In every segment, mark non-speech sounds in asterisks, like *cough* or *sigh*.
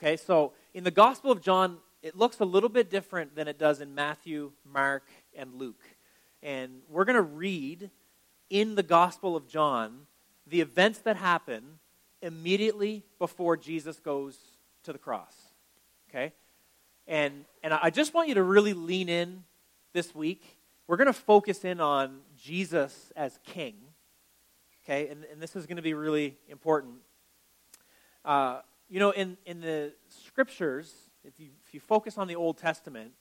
Okay, so in the Gospel of John, it looks a little bit different than it does in Matthew, Mark, and Luke. And we're going to read in the Gospel of John the events that happen immediately before Jesus goes to the cross. Okay? And, and I just want you to really lean in this week. We're going to focus in on Jesus as king. Okay? And, and this is going to be really important. Uh, you know, in, in the scriptures, if you, if you focus on the Old Testament,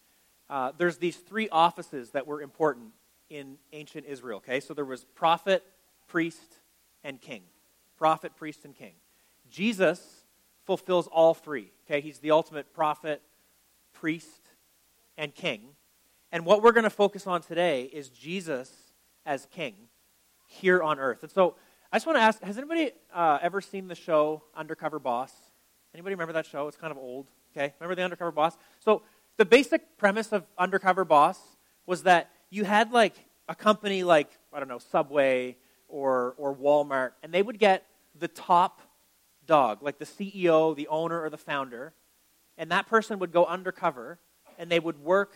uh, there's these three offices that were important in ancient Israel. Okay? So there was prophet, priest, and king. Prophet, priest, and king. Jesus fulfills all three. Okay? He's the ultimate prophet, priest, and king. And what we're going to focus on today is Jesus as king here on earth. And so I just want to ask has anybody uh, ever seen the show Undercover Boss? Anybody remember that show? It's kind of old. Okay? Remember the Undercover Boss? So the basic premise of Undercover Boss was that you had like a company like, I don't know, Subway or, or Walmart, and they would get the top dog, like the CEO, the owner, or the founder, and that person would go undercover and they would work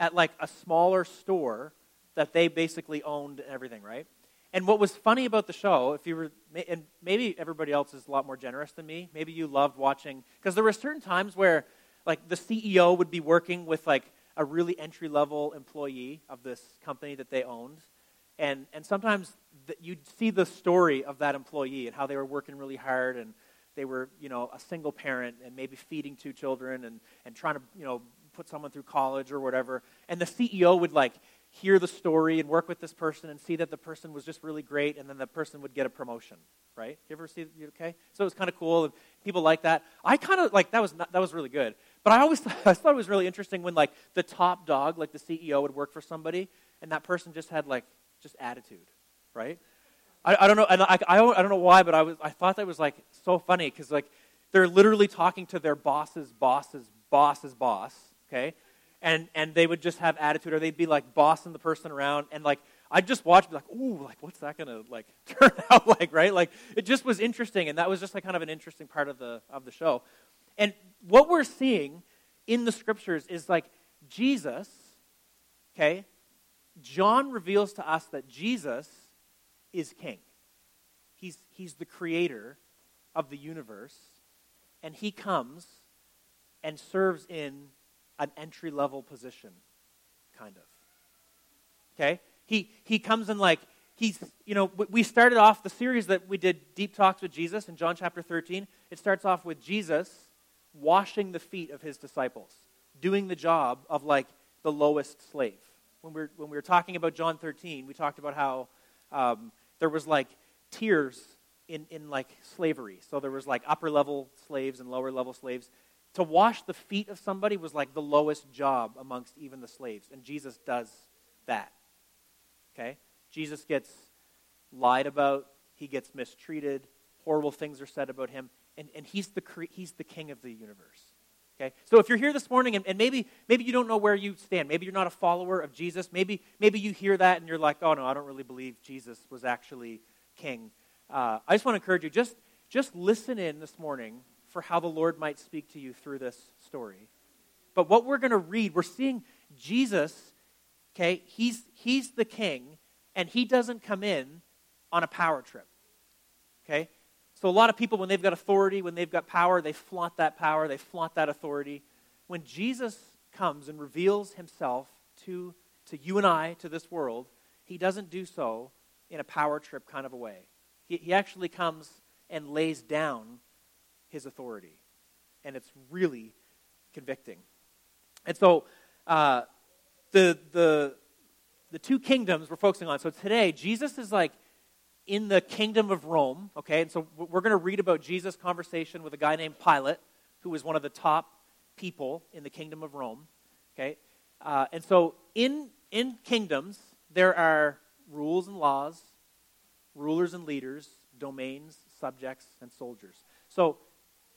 at like a smaller store that they basically owned and everything, right? And what was funny about the show, if you were, and maybe everybody else is a lot more generous than me, maybe you loved watching, because there were certain times where, like, the CEO would be working with, like, a really entry level employee of this company that they owned. And, and sometimes you'd see the story of that employee and how they were working really hard and they were, you know, a single parent and maybe feeding two children and, and trying to, you know, put someone through college or whatever. And the CEO would like hear the story and work with this person and see that the person was just really great and then the person would get a promotion, right? You ever see okay? So it was kind of cool and people like that. I kind of like that was not, that was really good. But I always thought, *laughs* I thought it was really interesting when like the top dog, like the CEO would work for somebody and that person just had like just attitude, right? I, I don't know, and I, I, I don't know why, but I, was, I thought that was like so funny because like they're literally talking to their boss's boss's boss's boss, okay? And, and they would just have attitude, or they'd be like bossing the person around, and like I'd just watch, be like, ooh, like what's that gonna like *laughs* turn out like, right? Like it just was interesting, and that was just like kind of an interesting part of the of the show. And what we're seeing in the scriptures is like Jesus, okay? John reveals to us that Jesus is king. He's, he's the creator of the universe, and he comes and serves in an entry level position, kind of. Okay? He, he comes in like, he's, you know, we started off the series that we did Deep Talks with Jesus in John chapter 13. It starts off with Jesus washing the feet of his disciples, doing the job of like the lowest slave. When we were, when we were talking about John 13, we talked about how um, there was like tiers in, in like slavery. So there was like upper level slaves and lower level slaves. To wash the feet of somebody was like the lowest job amongst even the slaves. And Jesus does that. Okay? Jesus gets lied about, he gets mistreated, horrible things are said about him, and, and he's, the, he's the king of the universe. Okay? So if you're here this morning and, and, maybe, maybe you don't know where you stand, maybe you're not a follower of Jesus, maybe, maybe you hear that and you're like, oh no, I don't really believe Jesus was actually king. Uh, I just want to encourage you, just, just listen in this morning for how the Lord might speak to you through this story. But what we're going to read, we're seeing Jesus, okay, he's, he's the king, and he doesn't come in on a power trip. Okay? So, a lot of people, when they've got authority, when they've got power, they flaunt that power, they flaunt that authority. When Jesus comes and reveals himself to, to you and I, to this world, he doesn't do so in a power trip kind of a way. He, he actually comes and lays down his authority. And it's really convicting. And so, uh, the, the, the two kingdoms we're focusing on. So, today, Jesus is like in the kingdom of Rome, okay? And so we're going to read about Jesus' conversation with a guy named Pilate, who was one of the top people in the kingdom of Rome, okay? Uh, and so in, in kingdoms, there are rules and laws, rulers and leaders, domains, subjects, and soldiers. So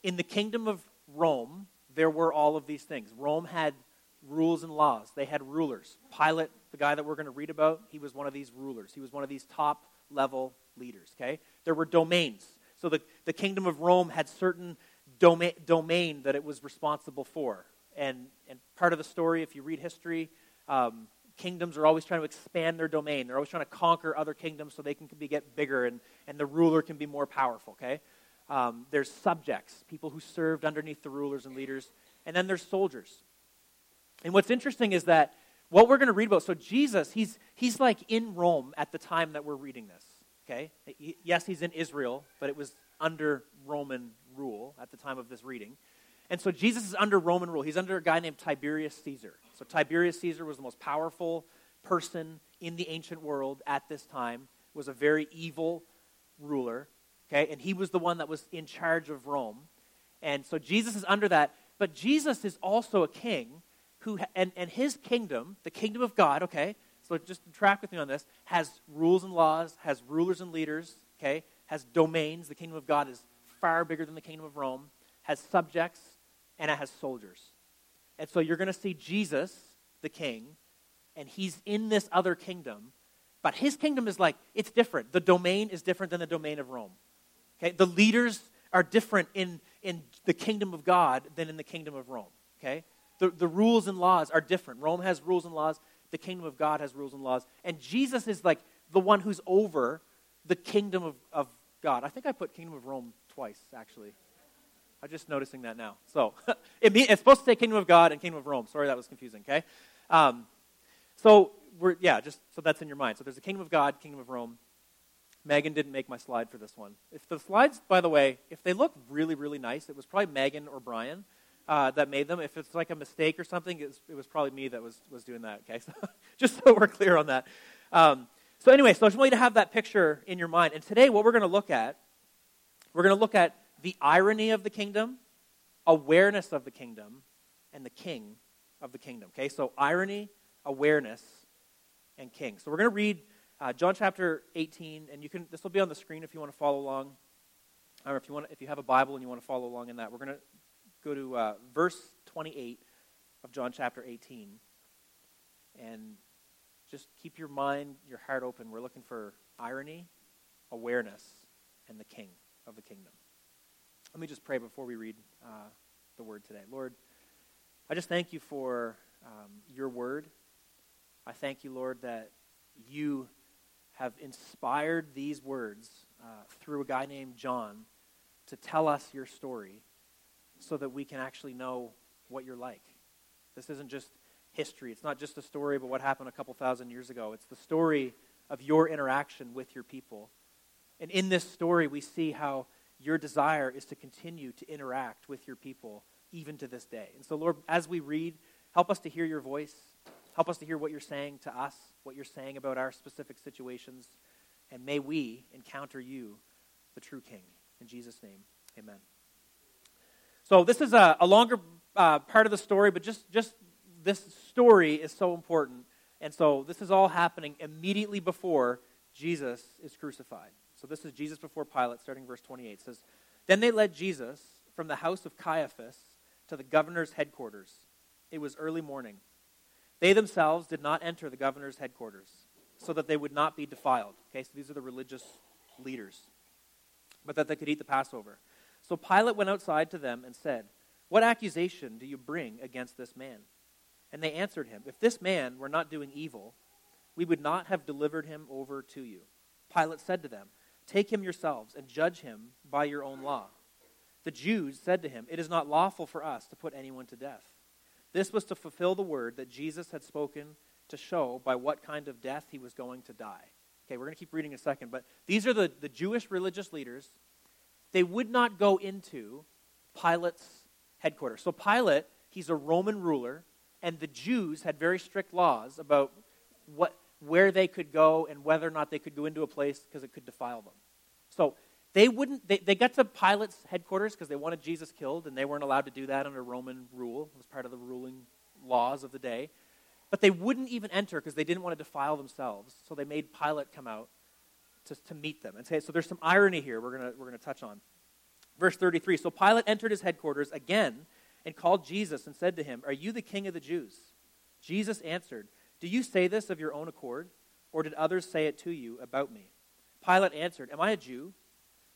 in the kingdom of Rome, there were all of these things. Rome had rules and laws, they had rulers. Pilate, the guy that we're going to read about, he was one of these rulers. He was one of these top level leaders, okay? There were domains. So the, the kingdom of Rome had certain domain, domain that it was responsible for. And, and part of the story, if you read history, um, kingdoms are always trying to expand their domain. They're always trying to conquer other kingdoms so they can be, get bigger and, and the ruler can be more powerful, okay? Um, there's subjects, people who served underneath the rulers and leaders. And then there's soldiers. And what's interesting is that what we're going to read about, so Jesus, he's, he's like in Rome at the time that we're reading this, okay? Yes, he's in Israel, but it was under Roman rule at the time of this reading. And so Jesus is under Roman rule. He's under a guy named Tiberius Caesar. So Tiberius Caesar was the most powerful person in the ancient world at this time, was a very evil ruler, okay? And he was the one that was in charge of Rome. And so Jesus is under that, but Jesus is also a king who and, and his kingdom, the kingdom of God, okay? So just track with me on this, has rules and laws, has rulers and leaders, okay? Has domains. The kingdom of God is far bigger than the kingdom of Rome, has subjects, and it has soldiers. And so you're going to see Jesus, the king, and he's in this other kingdom, but his kingdom is like, it's different. The domain is different than the domain of Rome. Okay? The leaders are different in, in the kingdom of God than in the kingdom of Rome. Okay? The, the rules and laws are different. Rome has rules and laws, the kingdom of God has rules and laws. And Jesus is like the one who's over the kingdom of, of God. I think I put kingdom of Rome twice, actually. I'm just noticing that now. So *laughs* it mean, it's supposed to say kingdom of God and kingdom of Rome. Sorry, that was confusing. Okay, um, so we're yeah, just so that's in your mind. So there's a kingdom of God, kingdom of Rome. Megan didn't make my slide for this one. If the slides, by the way, if they look really really nice, it was probably Megan or Brian uh, that made them. If it's like a mistake or something, it was, it was probably me that was was doing that. Okay, *laughs* so just so we're clear on that. Um, so anyway, so I just want you to have that picture in your mind. And today, what we're going to look at, we're going to look at the irony of the kingdom, awareness of the kingdom, and the king of the kingdom. Okay, so irony, awareness, and king. So we're going to read uh, John chapter 18, and you can. This will be on the screen if you want to follow along, or if you want, if you have a Bible and you want to follow along in that. We're going to go to uh, verse 28 of John chapter 18, and just keep your mind, your heart open. We're looking for irony, awareness, and the king of the kingdom. Let me just pray before we read uh, the word today. Lord, I just thank you for um, your word. I thank you, Lord, that you have inspired these words uh, through a guy named John to tell us your story so that we can actually know what you're like. This isn't just history. It's not just a story about what happened a couple thousand years ago. It's the story of your interaction with your people. And in this story, we see how your desire is to continue to interact with your people even to this day. And so, Lord, as we read, help us to hear your voice. Help us to hear what you're saying to us, what you're saying about our specific situations. And may we encounter you, the true King. In Jesus' name, amen. So, this is a, a longer uh, part of the story, but just, just this story is so important. And so, this is all happening immediately before Jesus is crucified. So this is Jesus before Pilate, starting verse 28. It says, Then they led Jesus from the house of Caiaphas to the governor's headquarters. It was early morning. They themselves did not enter the governor's headquarters, so that they would not be defiled. Okay, so these are the religious leaders, but that they could eat the Passover. So Pilate went outside to them and said, What accusation do you bring against this man? And they answered him, If this man were not doing evil, we would not have delivered him over to you. Pilate said to them, Take him yourselves and judge him by your own law. The Jews said to him, It is not lawful for us to put anyone to death. This was to fulfill the word that Jesus had spoken to show by what kind of death he was going to die. Okay, we're going to keep reading in a second, but these are the, the Jewish religious leaders. They would not go into Pilate's headquarters. So, Pilate, he's a Roman ruler, and the Jews had very strict laws about what where they could go and whether or not they could go into a place because it could defile them. So they wouldn't, they, they got to Pilate's headquarters because they wanted Jesus killed, and they weren't allowed to do that under Roman rule. It was part of the ruling laws of the day. But they wouldn't even enter because they didn't want to defile themselves. So they made Pilate come out to, to meet them and say, so there's some irony here we're going we're going to touch on. Verse 33 So Pilate entered his headquarters again and called Jesus and said to him, Are you the king of the Jews? Jesus answered, do you say this of your own accord, or did others say it to you about me? Pilate answered, Am I a Jew?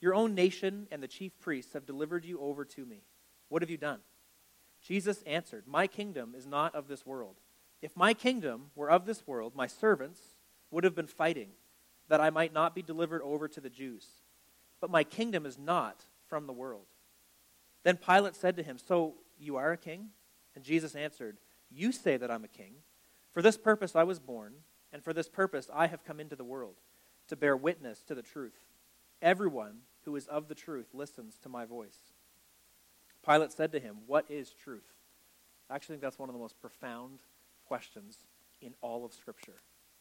Your own nation and the chief priests have delivered you over to me. What have you done? Jesus answered, My kingdom is not of this world. If my kingdom were of this world, my servants would have been fighting, that I might not be delivered over to the Jews. But my kingdom is not from the world. Then Pilate said to him, So you are a king? And Jesus answered, You say that I'm a king. For this purpose I was born, and for this purpose I have come into the world, to bear witness to the truth. Everyone who is of the truth listens to my voice. Pilate said to him, What is truth? I actually think that's one of the most profound questions in all of Scripture.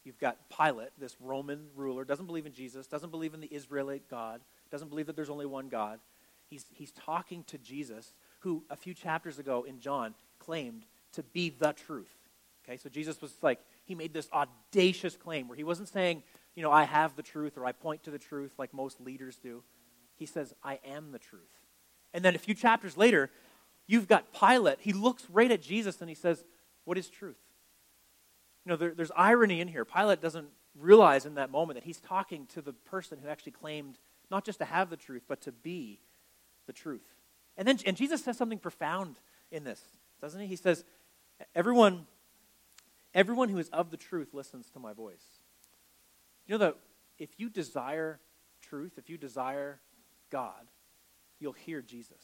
You've got Pilate, this Roman ruler, doesn't believe in Jesus, doesn't believe in the Israelite God, doesn't believe that there's only one God. He's, he's talking to Jesus, who a few chapters ago in John claimed to be the truth. Okay, so Jesus was like, he made this audacious claim where he wasn't saying, you know, I have the truth or I point to the truth like most leaders do. He says, I am the truth. And then a few chapters later, you've got Pilate. He looks right at Jesus and he says, What is truth? You know, there, there's irony in here. Pilate doesn't realize in that moment that he's talking to the person who actually claimed not just to have the truth, but to be the truth. And then and Jesus says something profound in this, doesn't he? He says, Everyone, everyone who is of the truth listens to my voice. You know that if you desire truth, if you desire God, you'll hear Jesus.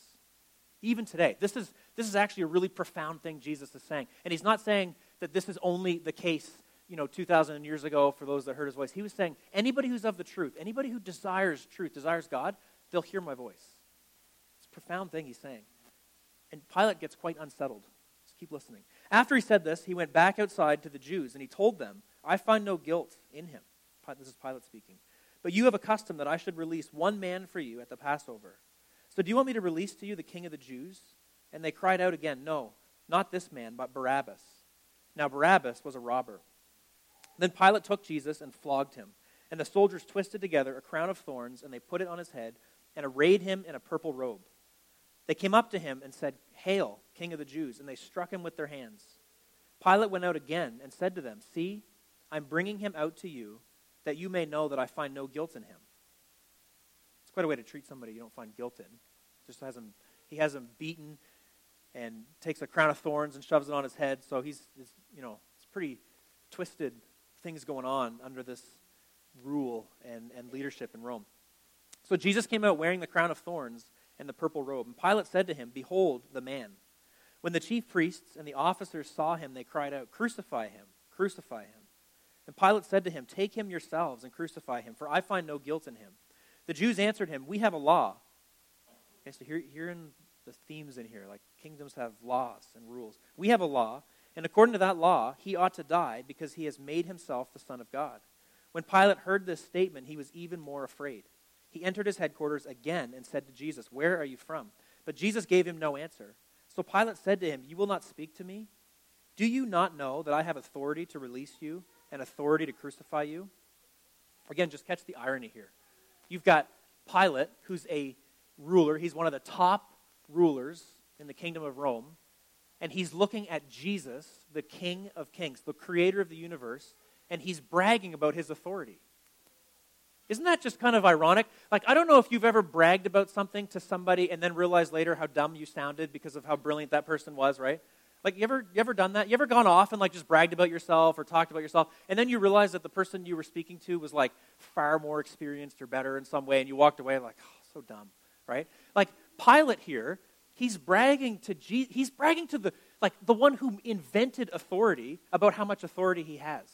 Even today, this is, this is actually a really profound thing Jesus is saying. And he's not saying that this is only the case, you know, 2,000 years ago for those that heard his voice. He was saying, anybody who's of the truth, anybody who desires truth, desires God, they'll hear my voice. It's a profound thing he's saying. And Pilate gets quite unsettled. Just keep listening. After he said this, he went back outside to the Jews and he told them, I find no guilt in him. This is Pilate speaking. But you have a custom that I should release one man for you at the Passover. So do you want me to release to you the king of the Jews? And they cried out again, No, not this man, but Barabbas. Now Barabbas was a robber. Then Pilate took Jesus and flogged him. And the soldiers twisted together a crown of thorns, and they put it on his head, and arrayed him in a purple robe. They came up to him and said, Hail, King of the Jews! And they struck him with their hands. Pilate went out again and said to them, See, I'm bringing him out to you, that you may know that I find no guilt in him It's quite a way to treat somebody you don't find guilt in. Just has him, he has him beaten and takes a crown of thorns and shoves it on his head. So he's, you know, it's pretty twisted things going on under this rule and, and leadership in Rome. So Jesus came out wearing the crown of thorns and the purple robe. And Pilate said to him, Behold the man. When the chief priests and the officers saw him, they cried out, Crucify him! Crucify him! And Pilate said to him, Take him yourselves and crucify him, for I find no guilt in him. The Jews answered him, We have a law. Okay, so here, in the themes in here, like kingdoms have laws and rules. We have a law, and according to that law, he ought to die because he has made himself the Son of God. When Pilate heard this statement, he was even more afraid. He entered his headquarters again and said to Jesus, Where are you from? But Jesus gave him no answer. So Pilate said to him, You will not speak to me? Do you not know that I have authority to release you and authority to crucify you? Again, just catch the irony here. You've got Pilate, who's a ruler. He's one of the top rulers in the kingdom of Rome. And he's looking at Jesus, the King of Kings, the creator of the universe, and he's bragging about his authority. Isn't that just kind of ironic? Like, I don't know if you've ever bragged about something to somebody and then realized later how dumb you sounded because of how brilliant that person was, right? Like, you ever, you ever done that? You ever gone off and, like, just bragged about yourself or talked about yourself, and then you realize that the person you were speaking to was, like, far more experienced or better in some way, and you walked away like, oh, so dumb, right? Like, Pilate here, he's bragging to Je- he's bragging to the, like, the one who invented authority about how much authority he has.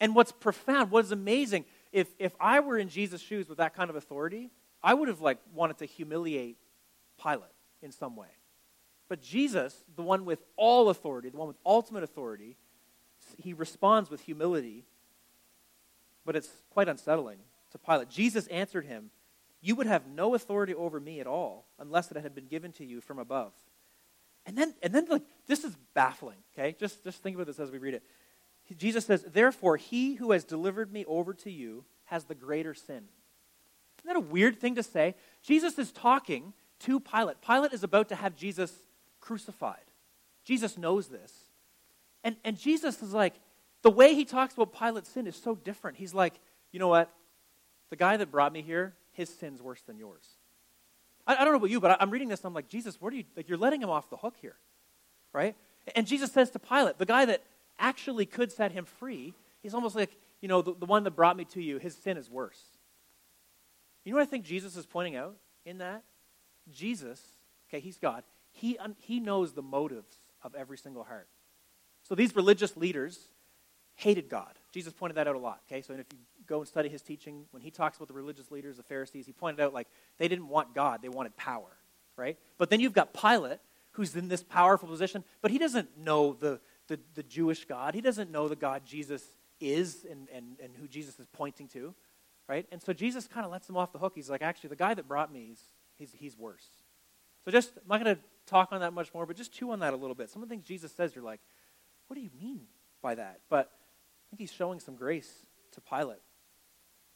And what's profound, what's amazing, if, if I were in Jesus' shoes with that kind of authority, I would have, like, wanted to humiliate Pilate in some way. But Jesus, the one with all authority, the one with ultimate authority, he responds with humility, but it's quite unsettling to Pilate. Jesus answered him, You would have no authority over me at all unless it had been given to you from above. And then, and then like, this is baffling, okay? Just, just think about this as we read it. Jesus says, Therefore, he who has delivered me over to you has the greater sin. Isn't that a weird thing to say? Jesus is talking to Pilate. Pilate is about to have Jesus crucified. Jesus knows this. And, and Jesus is like, the way he talks about Pilate's sin is so different. He's like, you know what? The guy that brought me here, his sin's worse than yours. I, I don't know about you, but I, I'm reading this and I'm like, Jesus, what are you, like, you're letting him off the hook here, right? And Jesus says to Pilate, the guy that actually could set him free, he's almost like, you know, the, the one that brought me to you, his sin is worse. You know what I think Jesus is pointing out in that? Jesus, okay, he's God, he, he knows the motives of every single heart. So these religious leaders hated God. Jesus pointed that out a lot, okay? So if you go and study his teaching, when he talks about the religious leaders, the Pharisees, he pointed out like they didn't want God, they wanted power, right? But then you've got Pilate, who's in this powerful position, but he doesn't know the, the, the Jewish God. He doesn't know the God Jesus is and, and, and who Jesus is pointing to, right? And so Jesus kind of lets him off the hook. He's like, actually, the guy that brought me, he's, he's, he's worse. So just, I'm not going to talk on that much more, but just chew on that a little bit. Some of the things Jesus says, you're like, what do you mean by that? But I think he's showing some grace to Pilate,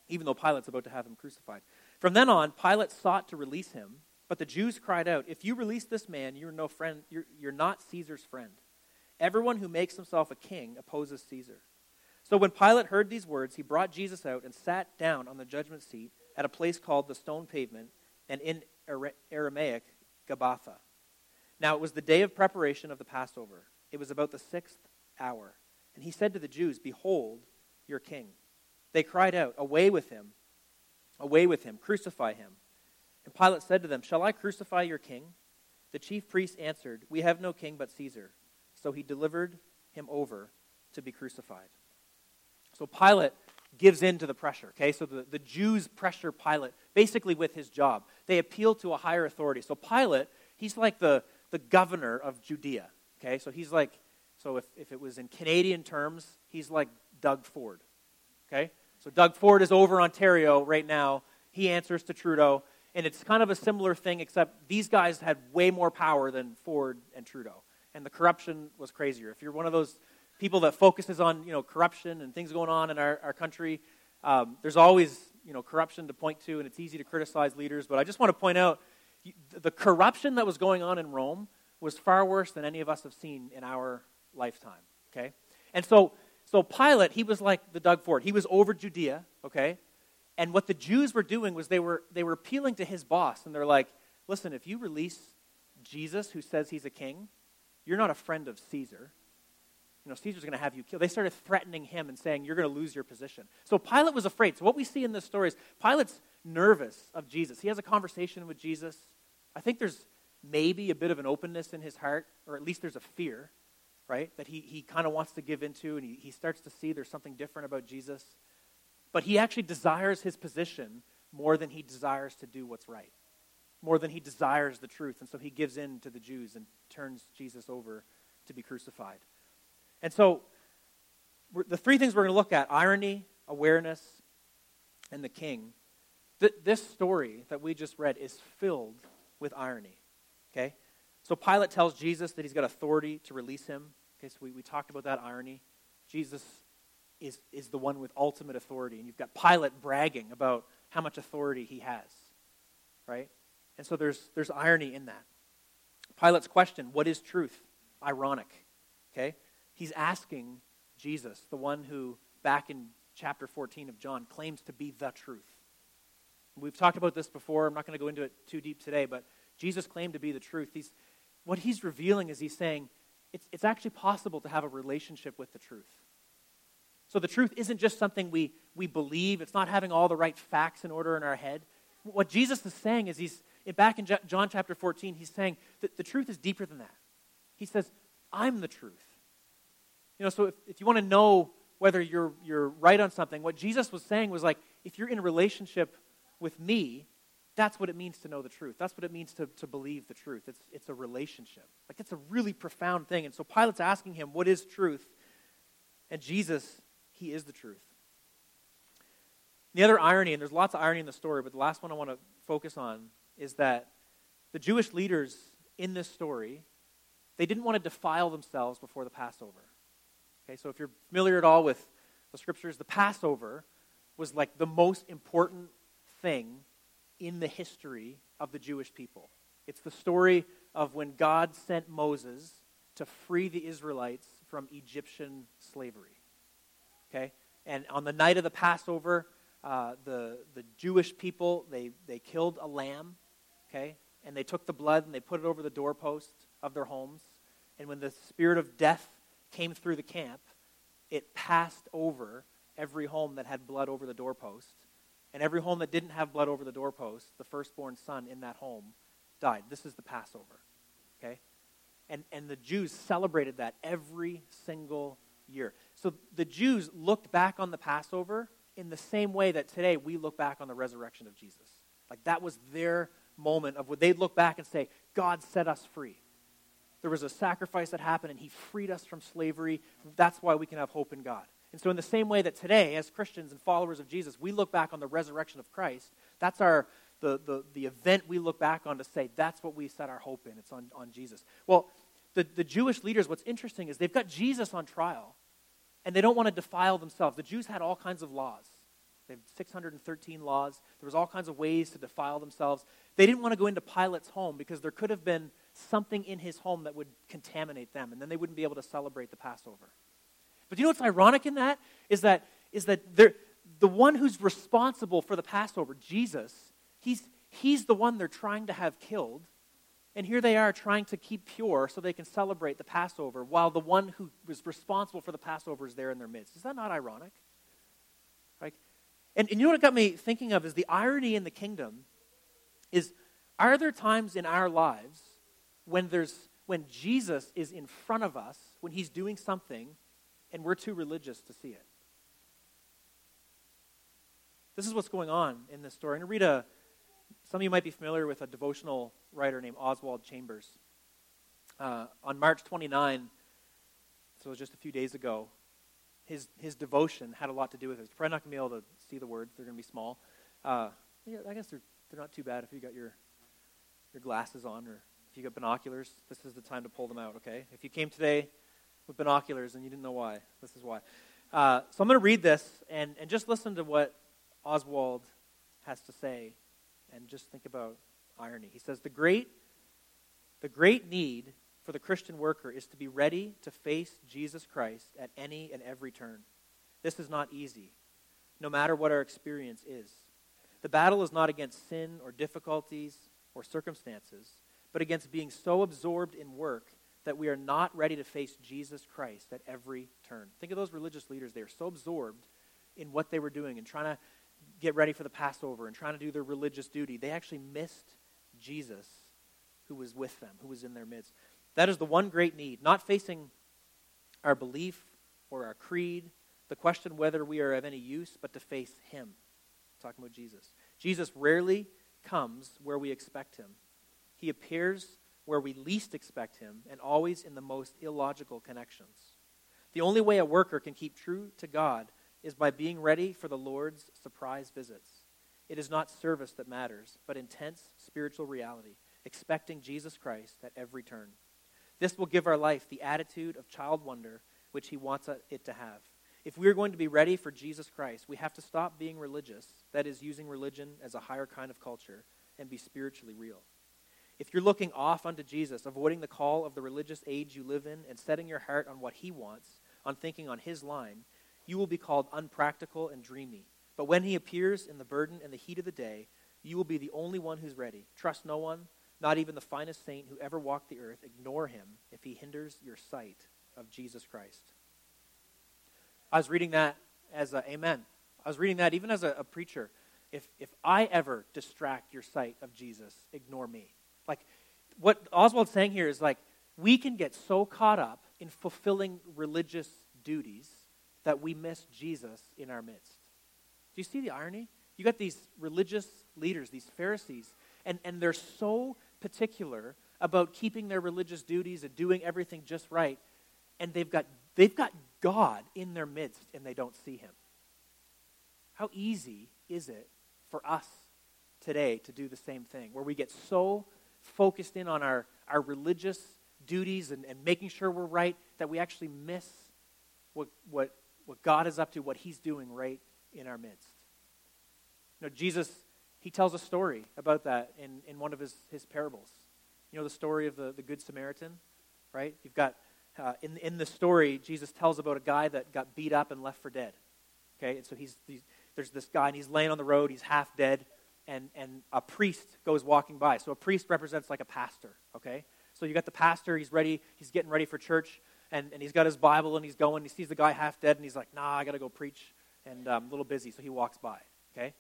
even though Pilate's about to have him crucified. From then on, Pilate sought to release him, but the Jews cried out, If you release this man, you're no friend, you're, you're not Caesar's friend. Everyone who makes himself a king opposes Caesar. So when Pilate heard these words, he brought Jesus out and sat down on the judgment seat at a place called the stone pavement, and in Aramaic, Gabbatha. Now it was the day of preparation of the Passover. It was about the sixth hour. And he said to the Jews, Behold your king. They cried out, Away with him! Away with him! Crucify him! And Pilate said to them, Shall I crucify your king? The chief priests answered, We have no king but Caesar. So he delivered him over to be crucified. So Pilate gives in to the pressure, okay? So the, the Jews pressure Pilate basically with his job. They appeal to a higher authority. So Pilate, he's like the, the governor of Judea, okay? So he's like, so if, if it was in Canadian terms, he's like Doug Ford, okay? So Doug Ford is over Ontario right now. He answers to Trudeau. And it's kind of a similar thing, except these guys had way more power than Ford and Trudeau. And the corruption was crazier. If you're one of those people that focuses on you know corruption and things going on in our, our country. Um, there's always you know corruption to point to, and it's easy to criticize leaders. But I just want to point out the corruption that was going on in Rome was far worse than any of us have seen in our lifetime. Okay, and so so Pilate he was like the Doug Ford. He was over Judea. Okay, and what the Jews were doing was they were they were appealing to his boss, and they're like, listen, if you release Jesus, who says he's a king, you're not a friend of Caesar you know, Caesar's going to have you killed. They started threatening him and saying, You're going to lose your position. So Pilate was afraid. So what we see in this story is Pilate's nervous of Jesus. He has a conversation with Jesus. I think there's maybe a bit of an openness in his heart, or at least there's a fear, right, that he, he kind of wants to give into, and he, he starts to see there's something different about Jesus. But he actually desires his position more than he desires to do what's right, more than he desires the truth. And so he gives in to the Jews and turns Jesus over to be crucified. And so, the three things we're going to look at irony, awareness, and the king. Th- this story that we just read is filled with irony. Okay? So, Pilate tells Jesus that he's got authority to release him. Okay, so we, we talked about that irony. Jesus is, is the one with ultimate authority. And you've got Pilate bragging about how much authority he has. Right? And so there's, there's irony in that. Pilate's question, what is truth? Ironic. Okay? He's asking Jesus, the one who, back in chapter 14 of John, claims to be the truth. We've talked about this before. I'm not going to go into it too deep today, but Jesus claimed to be the truth. He's, what he's revealing is he's saying it's, it's actually possible to have a relationship with the truth. So the truth isn't just something we, we believe, it's not having all the right facts in order in our head. What Jesus is saying is he's, back in John chapter 14, he's saying that the truth is deeper than that. He says, I'm the truth. You know, so if, if you want to know whether you're, you're right on something, what Jesus was saying was like, if you're in a relationship with me, that's what it means to know the truth. That's what it means to, to believe the truth. It's, it's a relationship. Like, it's a really profound thing. And so Pilate's asking him, What is truth? And Jesus, he is the truth. The other irony, and there's lots of irony in the story, but the last one I want to focus on is that the Jewish leaders in this story, they didn't want to defile themselves before the Passover. Okay, so if you're familiar at all with the scriptures, the Passover was like the most important thing in the history of the Jewish people. It's the story of when God sent Moses to free the Israelites from Egyptian slavery. Okay? And on the night of the Passover, uh, the, the Jewish people, they, they killed a lamb okay? And they took the blood and they put it over the doorpost of their homes. And when the spirit of death came through the camp, it passed over every home that had blood over the doorpost. And every home that didn't have blood over the doorpost, the firstborn son in that home died. This is the Passover. Okay? And, and the Jews celebrated that every single year. So the Jews looked back on the Passover in the same way that today we look back on the resurrection of Jesus. Like that was their moment of what they'd look back and say, God set us free. There was a sacrifice that happened and he freed us from slavery. That's why we can have hope in God. And so, in the same way that today, as Christians and followers of Jesus, we look back on the resurrection of Christ, that's our, the, the, the event we look back on to say that's what we set our hope in. It's on, on Jesus. Well, the, the Jewish leaders, what's interesting is they've got Jesus on trial, and they don't want to defile themselves. The Jews had all kinds of laws. They had 613 laws. There was all kinds of ways to defile themselves. They didn't want to go into Pilate's home because there could have been something in his home that would contaminate them, and then they wouldn't be able to celebrate the Passover. But you know what's ironic in that? Is that, is that the one who's responsible for the Passover, Jesus, he's, he's the one they're trying to have killed. And here they are trying to keep pure so they can celebrate the Passover while the one who was responsible for the Passover is there in their midst. Is that not ironic? Like, and, and you know what it got me thinking of is the irony in the kingdom is are there times in our lives when there's when Jesus is in front of us, when he's doing something and we're too religious to see it. This is what's going on in this story. To read a, some of you might be familiar with a devotional writer named Oswald Chambers. Uh, on March 29, so it was just a few days ago, his, his devotion had a lot to do with it. Probably not going to be able to see the words, they're going to be small. Uh, yeah, I guess they're, they're not too bad if you got your, your glasses on or if you got binoculars. This is the time to pull them out, okay? If you came today with binoculars and you didn't know why. This is why. Uh, so I'm going to read this and, and just listen to what Oswald has to say and just think about irony. He says, the great, the great need for the Christian worker is to be ready to face Jesus Christ at any and every turn. This is not easy, no matter what our experience is. The battle is not against sin or difficulties or circumstances, but against being so absorbed in work that we are not ready to face Jesus Christ at every turn. Think of those religious leaders. They are so absorbed in what they were doing and trying to get ready for the Passover and trying to do their religious duty. They actually missed Jesus who was with them, who was in their midst. That is the one great need, not facing our belief or our creed, the question whether we are of any use, but to face Him. talking about Jesus. Jesus rarely comes where we expect Him. He appears where we least expect him and always in the most illogical connections. The only way a worker can keep true to God is by being ready for the Lord's surprise visits. It is not service that matters, but intense spiritual reality, expecting Jesus Christ at every turn. This will give our life the attitude of child wonder which he wants it to have. If we are going to be ready for Jesus Christ, we have to stop being religious, that is, using religion as a higher kind of culture, and be spiritually real. If you're looking off unto Jesus, avoiding the call of the religious age you live in, and setting your heart on what he wants, on thinking on his line, you will be called unpractical and dreamy. But when he appears in the burden and the heat of the day, you will be the only one who's ready. Trust no one, not even the finest saint who ever walked the earth. Ignore him if he hinders your sight of Jesus Christ. I was reading that as a amen. I was reading that even as a, a preacher. If, if I ever distract your sight of Jesus, ignore me. Like, what Oswald's saying here is like, we can get so caught up in fulfilling religious duties that we miss Jesus in our midst. Do you see the irony? You got these religious leaders, these Pharisees, and, and they're so particular about keeping their religious duties and doing everything just right, and they've got, they've got God in their midst and they don't see him. How easy is it for us today to do the same thing, where we get so focused in on our, our religious duties and, and making sure we're right that we actually miss what, what, what God is up to, what He's doing right in our midst. You know, Jesus, He tells a story about that in, in one of his, his parables. You know, the story of the, the Good Samaritan, right? You've got, uh, in, in the story, Jesus tells about a guy that got beat up and left for dead. Okay, and so he's, he's there's this guy, and he's laying on the road, he's half dead, and, and a priest goes walking by. So a priest represents like a pastor, okay? So you got the pastor, he's ready, he's getting ready for church, and, and he's got his Bible and he's going. He sees the guy half dead, and he's like, nah, I got to go preach, and I'm um, a little busy, so he walks by, okay?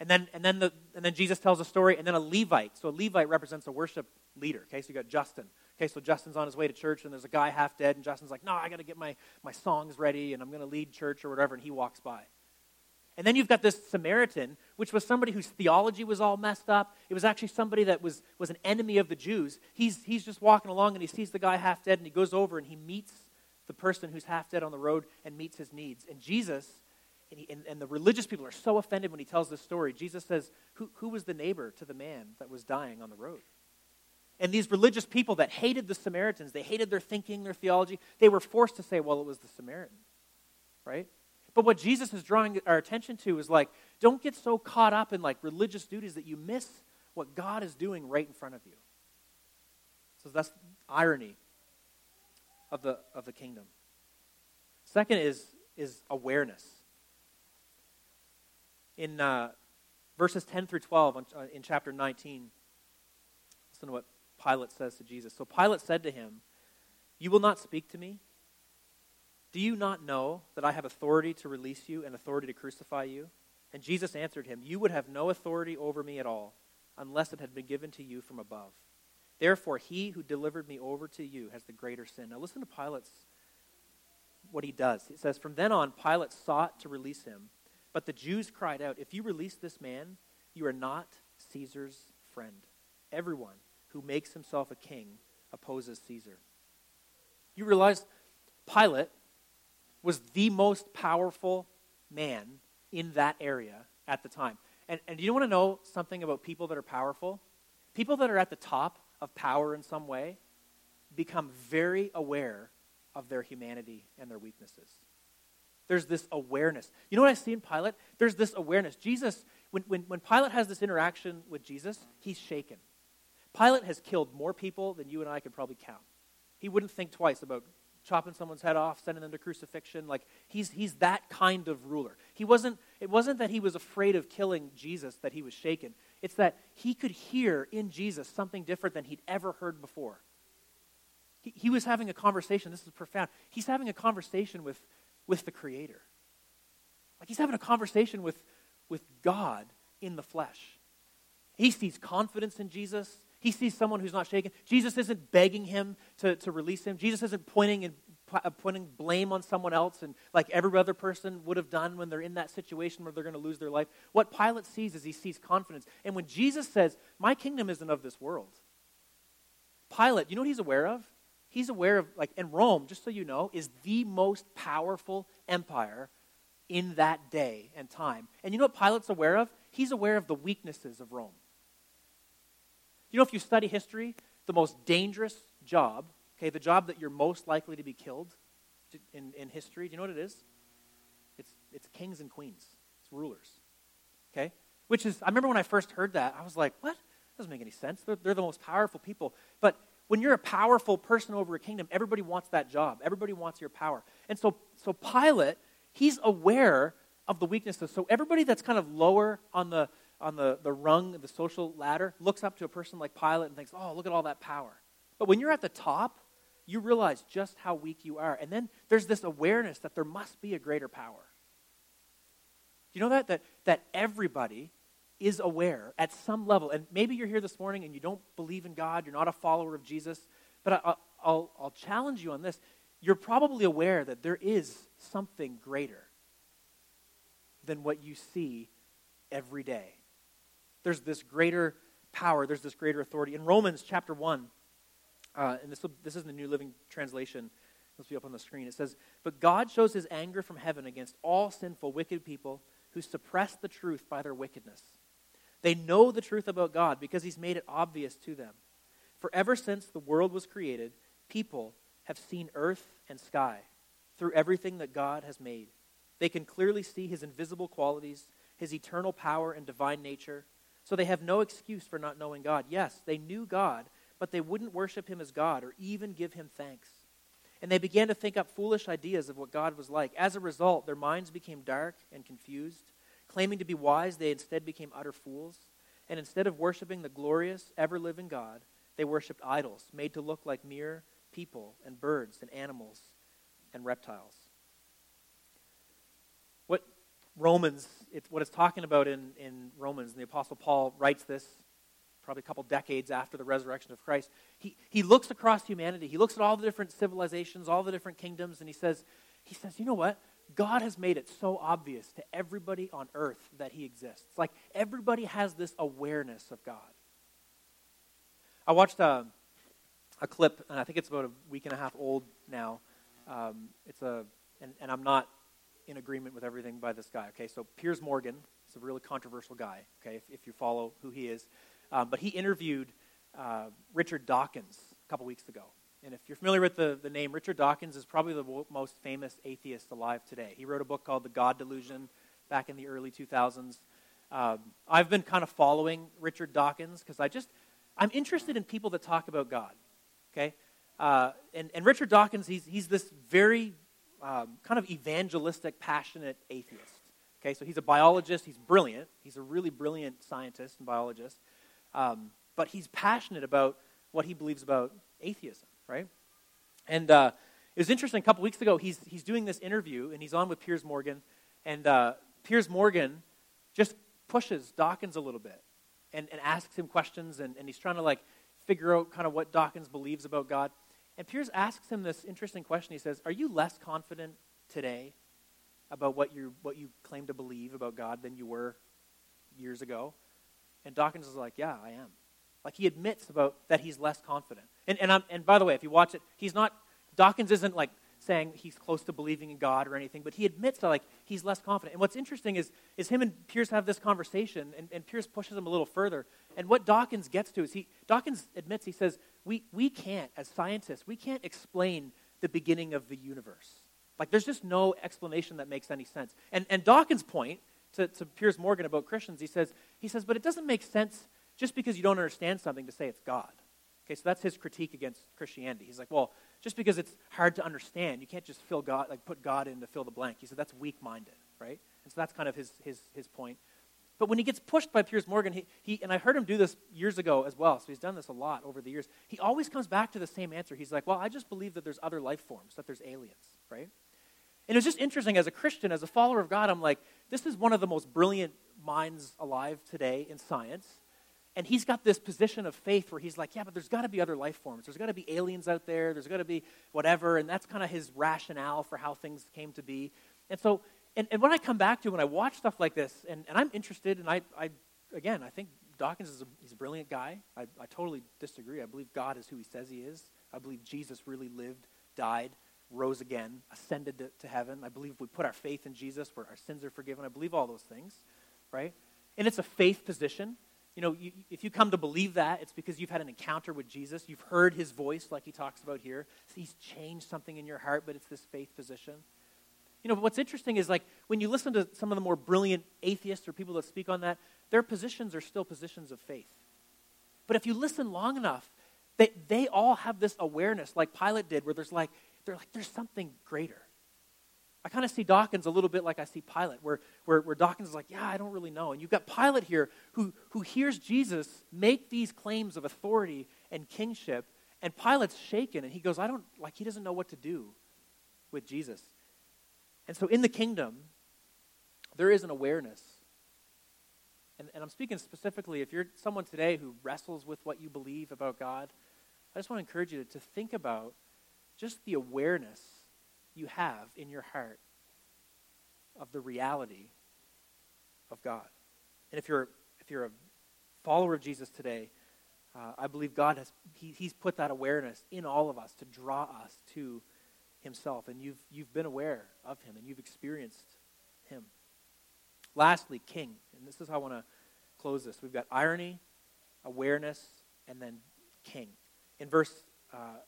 And then, and, then the, and then Jesus tells a story, and then a Levite. So a Levite represents a worship leader, okay? So you got Justin. Okay, so Justin's on his way to church, and there's a guy half dead, and Justin's like, no, I got to get my, my songs ready, and I'm going to lead church or whatever, and he walks by. And then you've got this Samaritan, which was somebody whose theology was all messed up. It was actually somebody that was, was an enemy of the Jews. He's, he's just walking along and he sees the guy half dead and he goes over and he meets the person who's half dead on the road and meets his needs. And Jesus, and, he, and, and the religious people are so offended when he tells this story. Jesus says, who, who was the neighbor to the man that was dying on the road? And these religious people that hated the Samaritans, they hated their thinking, their theology, they were forced to say, well, it was the Samaritan, right? But what Jesus is drawing our attention to is like, don't get so caught up in like religious duties that you miss what God is doing right in front of you. So that's irony of the, of the kingdom. Second is, is awareness. In uh, verses 10 through 12 on, uh, in chapter 19, listen to what Pilate says to Jesus. So Pilate said to him, You will not speak to me? Do you not know that I have authority to release you and authority to crucify you? And Jesus answered him, You would have no authority over me at all, unless it had been given to you from above. Therefore, he who delivered me over to you has the greater sin. Now, listen to Pilate's what he does. He says, From then on, Pilate sought to release him, but the Jews cried out, If you release this man, you are not Caesar's friend. Everyone who makes himself a king opposes Caesar. You realize Pilate was the most powerful man in that area at the time. And, and you want to know something about people that are powerful? People that are at the top of power in some way become very aware of their humanity and their weaknesses. There's this awareness. You know what I see in Pilate? There's this awareness. Jesus, when, when, when Pilate has this interaction with Jesus, he's shaken. Pilate has killed more people than you and I could probably count. He wouldn't think twice about chopping someone's head off, sending them to crucifixion. Like he's he's that kind of ruler. He wasn't it wasn't that he was afraid of killing Jesus that he was shaken. It's that he could hear in Jesus something different than he'd ever heard before. He, he was having a conversation, this is profound. He's having a conversation with, with the Creator. Like he's having a conversation with, with God in the flesh. He sees confidence in Jesus. He sees someone who's not shaken. Jesus isn't begging him to, to release him. Jesus isn't pointing and uh, putting blame on someone else and like every other person would have done when they're in that situation where they're going to lose their life. What Pilate sees is he sees confidence. And when Jesus says, My kingdom isn't of this world, Pilate, you know what he's aware of? He's aware of, like, and Rome, just so you know, is the most powerful empire in that day and time. And you know what Pilate's aware of? He's aware of the weaknesses of Rome. You know, if you study history, the most dangerous job, okay, the job that you're most likely to be killed in, in history, do you know what it is? It's, it's kings and queens, it's rulers, okay? Which is, I remember when I first heard that, I was like, what? That doesn't make any sense. They're, they're the most powerful people. But when you're a powerful person over a kingdom, everybody wants that job. Everybody wants your power. And so, so Pilate, he's aware of the weaknesses. So everybody that's kind of lower on the on the, the rung of the social ladder looks up to a person like Pilate and thinks, oh, look at all that power. But when you're at the top, you realize just how weak you are. And then there's this awareness that there must be a greater power. Do you know that? That, that everybody is aware at some level. And maybe you're here this morning and you don't believe in God, you're not a follower of Jesus, but I, I'll, I'll challenge you on this. You're probably aware that there is something greater than what you see every day there's this greater power, there's this greater authority. In Romans chapter 1, uh, and this, this is the New Living Translation, this will be up on the screen. It says, But God shows his anger from heaven against all sinful, wicked people who suppress the truth by their wickedness. They know the truth about God because he's made it obvious to them. For ever since the world was created, people have seen earth and sky through everything that God has made. They can clearly see his invisible qualities, his eternal power and divine nature so they have no excuse for not knowing God. Yes, they knew God, but they wouldn't worship him as God or even give him thanks. And they began to think up foolish ideas of what God was like. As a result, their minds became dark and confused. Claiming to be wise, they instead became utter fools. And instead of worshiping the glorious, ever living God, they worshiped idols made to look like mere people and birds and animals and reptiles. What Romans, it's, what it's talking about in, in Romans, and the Apostle Paul writes this probably a couple decades after the resurrection of Christ. He, he looks across humanity. He looks at all the different civilizations, all the different kingdoms, and he says, he says, you know what? God has made it so obvious to everybody on earth that he exists. Like everybody has this awareness of God. I watched a, a clip, and I think it's about a week and a half old now. Um, it's a, and, and I'm not in agreement with everything by this guy. Okay, so Piers Morgan is a really controversial guy. Okay, if, if you follow who he is, um, but he interviewed uh, Richard Dawkins a couple weeks ago, and if you're familiar with the, the name, Richard Dawkins is probably the most famous atheist alive today. He wrote a book called The God Delusion back in the early 2000s. Um, I've been kind of following Richard Dawkins because I just, I'm interested in people that talk about God. Okay? Uh, and, and Richard Dawkins, he's, he's this very um, kind of evangelistic, passionate atheist. Okay, so he's a biologist. He's brilliant. He's a really brilliant scientist and biologist. Um, but he's passionate about what he believes about atheism right? And uh, it was interesting. A couple weeks ago, he's, he's doing this interview, and he's on with Piers Morgan. And uh, Piers Morgan just pushes Dawkins a little bit and, and asks him questions, and, and he's trying to like figure out kind of what Dawkins believes about God. And Piers asks him this interesting question. He says, Are you less confident today about what you, what you claim to believe about God than you were years ago? And Dawkins is like, Yeah, I am. Like he admits about that he's less confident. And, and, I'm, and by the way, if you watch it, he's not, Dawkins isn't like saying he's close to believing in God or anything, but he admits that like he's less confident. And what's interesting is, is him and Piers have this conversation, and, and Piers pushes him a little further. And what Dawkins gets to is he, Dawkins admits, he says, we, we can't, as scientists, we can't explain the beginning of the universe. Like there's just no explanation that makes any sense. And, and Dawkins' point to, to Piers Morgan about Christians, he says, he says, but it doesn't make sense just because you don't understand something to say it's God. Okay, so that's his critique against Christianity. He's like, well, just because it's hard to understand, you can't just fill God, like put God in to fill the blank. He said that's weak-minded, right? And so that's kind of his, his, his point. But when he gets pushed by Piers Morgan, he, he, and I heard him do this years ago as well, so he's done this a lot over the years, he always comes back to the same answer. He's like, well, I just believe that there's other life forms, that there's aliens, right? And it's just interesting as a Christian, as a follower of God, I'm like, this is one of the most brilliant minds alive today in science and he's got this position of faith where he's like, yeah, but there's got to be other life forms. There's got to be aliens out there. There's got to be whatever. And that's kind of his rationale for how things came to be. And so, and, and when I come back to when I watch stuff like this, and, and I'm interested, and I, I, again, I think Dawkins is a, he's a brilliant guy. I, I totally disagree. I believe God is who he says he is. I believe Jesus really lived, died, rose again, ascended to, to heaven. I believe we put our faith in Jesus where our sins are forgiven. I believe all those things, right? And it's a faith position you know, you, if you come to believe that, it's because you've had an encounter with Jesus. You've heard his voice, like he talks about here. He's changed something in your heart, but it's this faith position. You know, what's interesting is like when you listen to some of the more brilliant atheists or people that speak on that, their positions are still positions of faith. But if you listen long enough, they, they all have this awareness, like Pilate did, where there's like, they're like, there's something greater. I kind of see Dawkins a little bit like I see Pilate, where, where, where Dawkins is like, yeah, I don't really know. And you've got Pilate here who, who hears Jesus make these claims of authority and kingship, and Pilate's shaken, and he goes, I don't, like, he doesn't know what to do with Jesus. And so in the kingdom, there is an awareness. And, and I'm speaking specifically, if you're someone today who wrestles with what you believe about God, I just want to encourage you to, to think about just the awareness you have in your heart of the reality of God. And if you're, if you're a follower of Jesus today, uh, I believe God has he, He's put that awareness in all of us to draw us to Himself. And you've, you've been aware of Him and you've experienced Him. Lastly, King. And this is how I want to close this. We've got irony, awareness, and then King. In verse uh,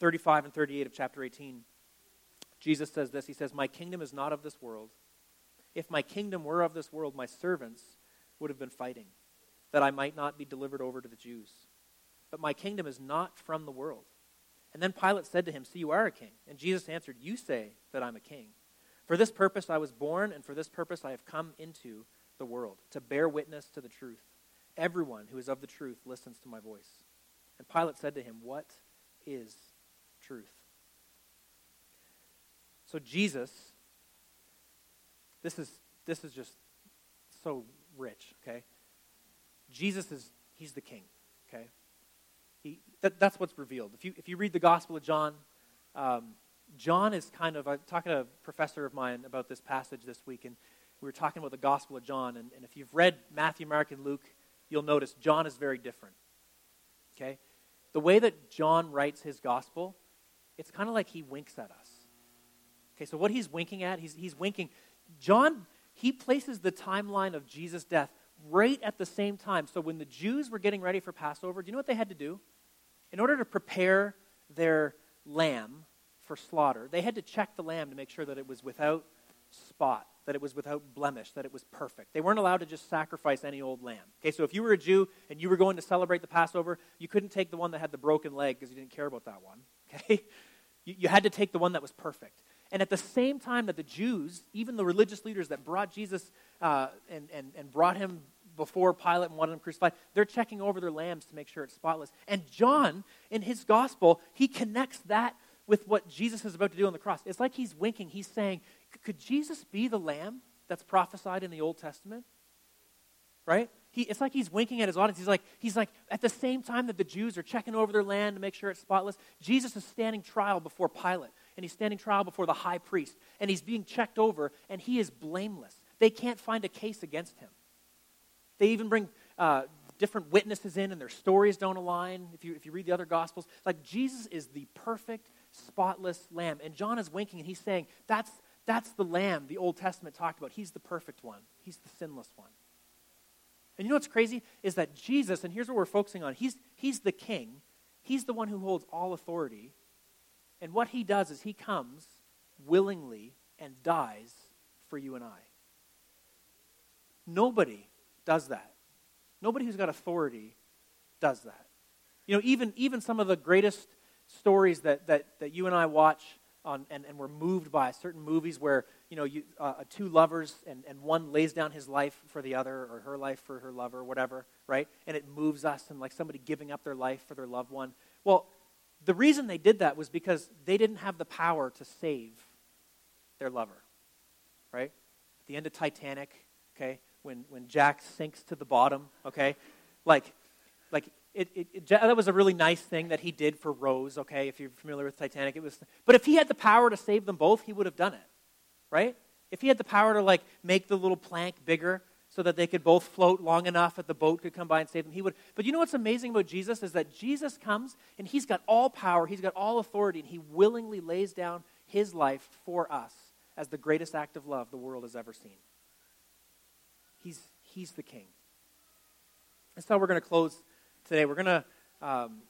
35 and 38 of chapter 18, Jesus says this He says, My kingdom is not of this world. If my kingdom were of this world, my servants would have been fighting, that I might not be delivered over to the Jews. But my kingdom is not from the world. And then Pilate said to him, See, you are a king. And Jesus answered, You say that I'm a king. For this purpose I was born, and for this purpose I have come into the world, to bear witness to the truth. Everyone who is of the truth listens to my voice. And Pilate said to him, What is truth? So Jesus, this is this is just so rich, okay? Jesus is he's the king, okay? He, that, that's what's revealed. If you if you read the Gospel of John, um, John is kind of, I'm talking to a professor of mine about this passage this week, and we were talking about the Gospel of John. And, and if you've read Matthew, Mark, and Luke, you'll notice John is very different. Okay? The way that John writes his Gospel, it's kind of like he winks at us. Okay, so what he's winking at, he's, he's winking. John, he places the timeline of Jesus' death right at the same time. So when the Jews were getting ready for Passover, do you know what they had to do? In order to prepare their lamb for slaughter, they had to check the lamb to make sure that it was without spot, that it was without blemish, that it was perfect. They weren't allowed to just sacrifice any old lamb. Okay, so if you were a Jew and you were going to celebrate the Passover, you couldn't take the one that had the broken leg because you didn't care about that one. *laughs* Okay? You, you had to take the one that was perfect. And at the same time that the Jews, even the religious leaders that brought Jesus uh, and, and, and brought him before Pilate and wanted him crucified, they're checking over their lambs to make sure it's spotless. And John, in his gospel, he connects that with what Jesus is about to do on the cross. It's like he's winking. He's saying, Could Jesus be the lamb that's prophesied in the Old Testament? Right? He, it's like he's winking at his audience. He's like, he's like, at the same time that the Jews are checking over their land to make sure it's spotless, Jesus is standing trial before Pilate, and he's standing trial before the high priest, and he's being checked over, and he is blameless. They can't find a case against him. They even bring uh, different witnesses in, and their stories don't align. If you, if you read the other Gospels, like Jesus is the perfect spotless lamb. And John is winking and he's saying, that's, that's the lamb the Old Testament talked about. He's the perfect one, he's the sinless one. And you know what's crazy? Is that Jesus, and here's what we're focusing on, he's, he's the king, he's the one who holds all authority. And what he does is he comes willingly and dies for you and I. Nobody does that. Nobody who's got authority does that. You know, even, even some of the greatest stories that, that, that you and I watch on, and, and we're moved by certain movies where you know you, uh, two lovers and, and one lays down his life for the other or her life for her lover whatever right and it moves us and like somebody giving up their life for their loved one well the reason they did that was because they didn't have the power to save their lover right at the end of titanic okay when when jack sinks to the bottom okay like like it, it, it, that was a really nice thing that he did for Rose, okay, if you're familiar with Titanic. It was, but if he had the power to save them both, he would have done it, right? If he had the power to, like, make the little plank bigger so that they could both float long enough that the boat could come by and save them, he would. But you know what's amazing about Jesus is that Jesus comes and he's got all power, he's got all authority, and he willingly lays down his life for us as the greatest act of love the world has ever seen. He's, he's the king. That's how we're going to close today. We're going to um,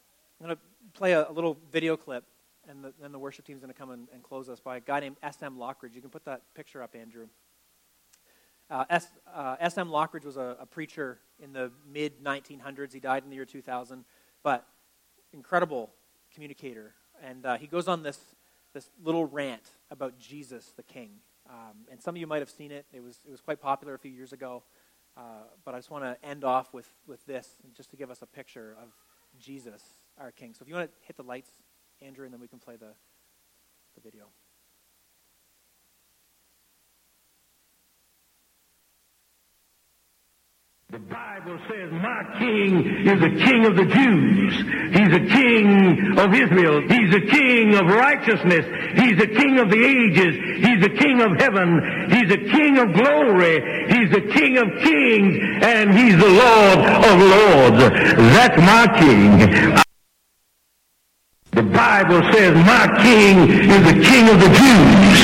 going to play a, a, little video clip, and then the worship team is going to come and, and, close us by a guy named S.M. Lockridge. You can put that picture up, Andrew. Uh, uh, S.M. Lockridge was a, a preacher in the mid 1900s. He died in the year 2000, but incredible communicator. And uh, he goes on this, this little rant about Jesus the King. Um, and some of you might have seen it. It was, it was quite popular a few years ago. Uh, but I just want to end off with, with this, just to give us a picture of Jesus, our King. So if you want to hit the lights, Andrew, and then we can play the, the video. The Bible says, my king is the king of the Jews. He's a king of Israel. He's a king of righteousness. He's a king of the ages. He's a king of heaven. He's a king of glory. He's the king of kings. And he's the Lord of lords. That's my king. The Bible says, my king is the king of the Jews.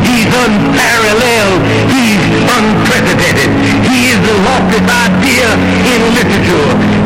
He's unparalleled. He's unprecedented. He is the loftiest idea in literature.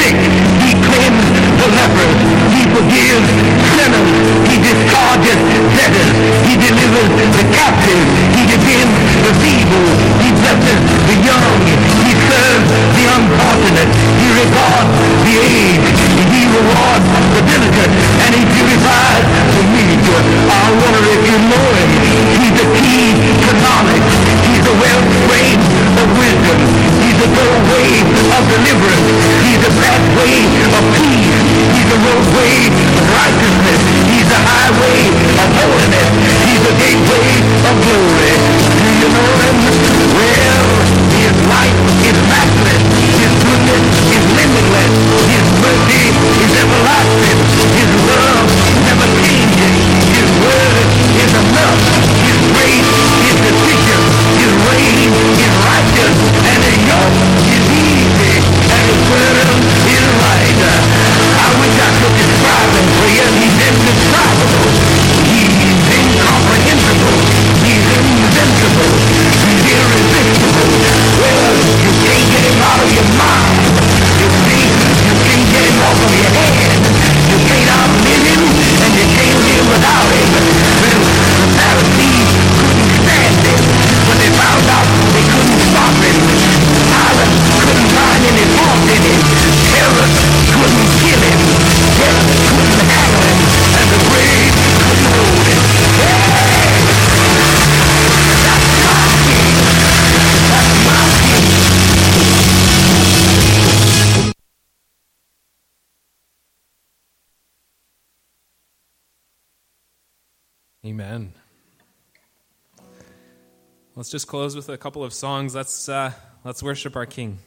sick. He cleanses the lepers. He forgives sinners. He discharges debtors. He delivers the captive. He defends the feeble. He blesses the young. He serves the unfortunate. He regards the aged. He rewards the diligent. And he purifies the meek. I wonder if you know him. He's the key to knowledge. He's the wellspring of wisdom. He's the doorway of deliverance. He's the pathway of peace. He's the roadway of righteousness. He's the highway of holiness. He's the gateway of glory. Do you know him? Well, his life is matchless. His goodness is limitless. His mercy is everlasting. His love never changes. His word is enough. His grace is sufficient. His reign is righteous. And his yoke is easy. And his is light. I wish I could describe him for. He's indescribable. He's incomprehensible. He's invincible. He's irresistible. Well, you can't get him out of your mind. You see, you can't get him off of your head. You can't outlive him, and you can't live without him. Well, the Pharisees couldn't stand him. When they found out they couldn't stop him. Pilate couldn't find any fault. Herod couldn't kill him. Death couldn't handle him. And the grave couldn't hold him. Hey! That's my king. That's my king. Amen. Let's just close with a couple of songs. Let's, uh, let's worship our King.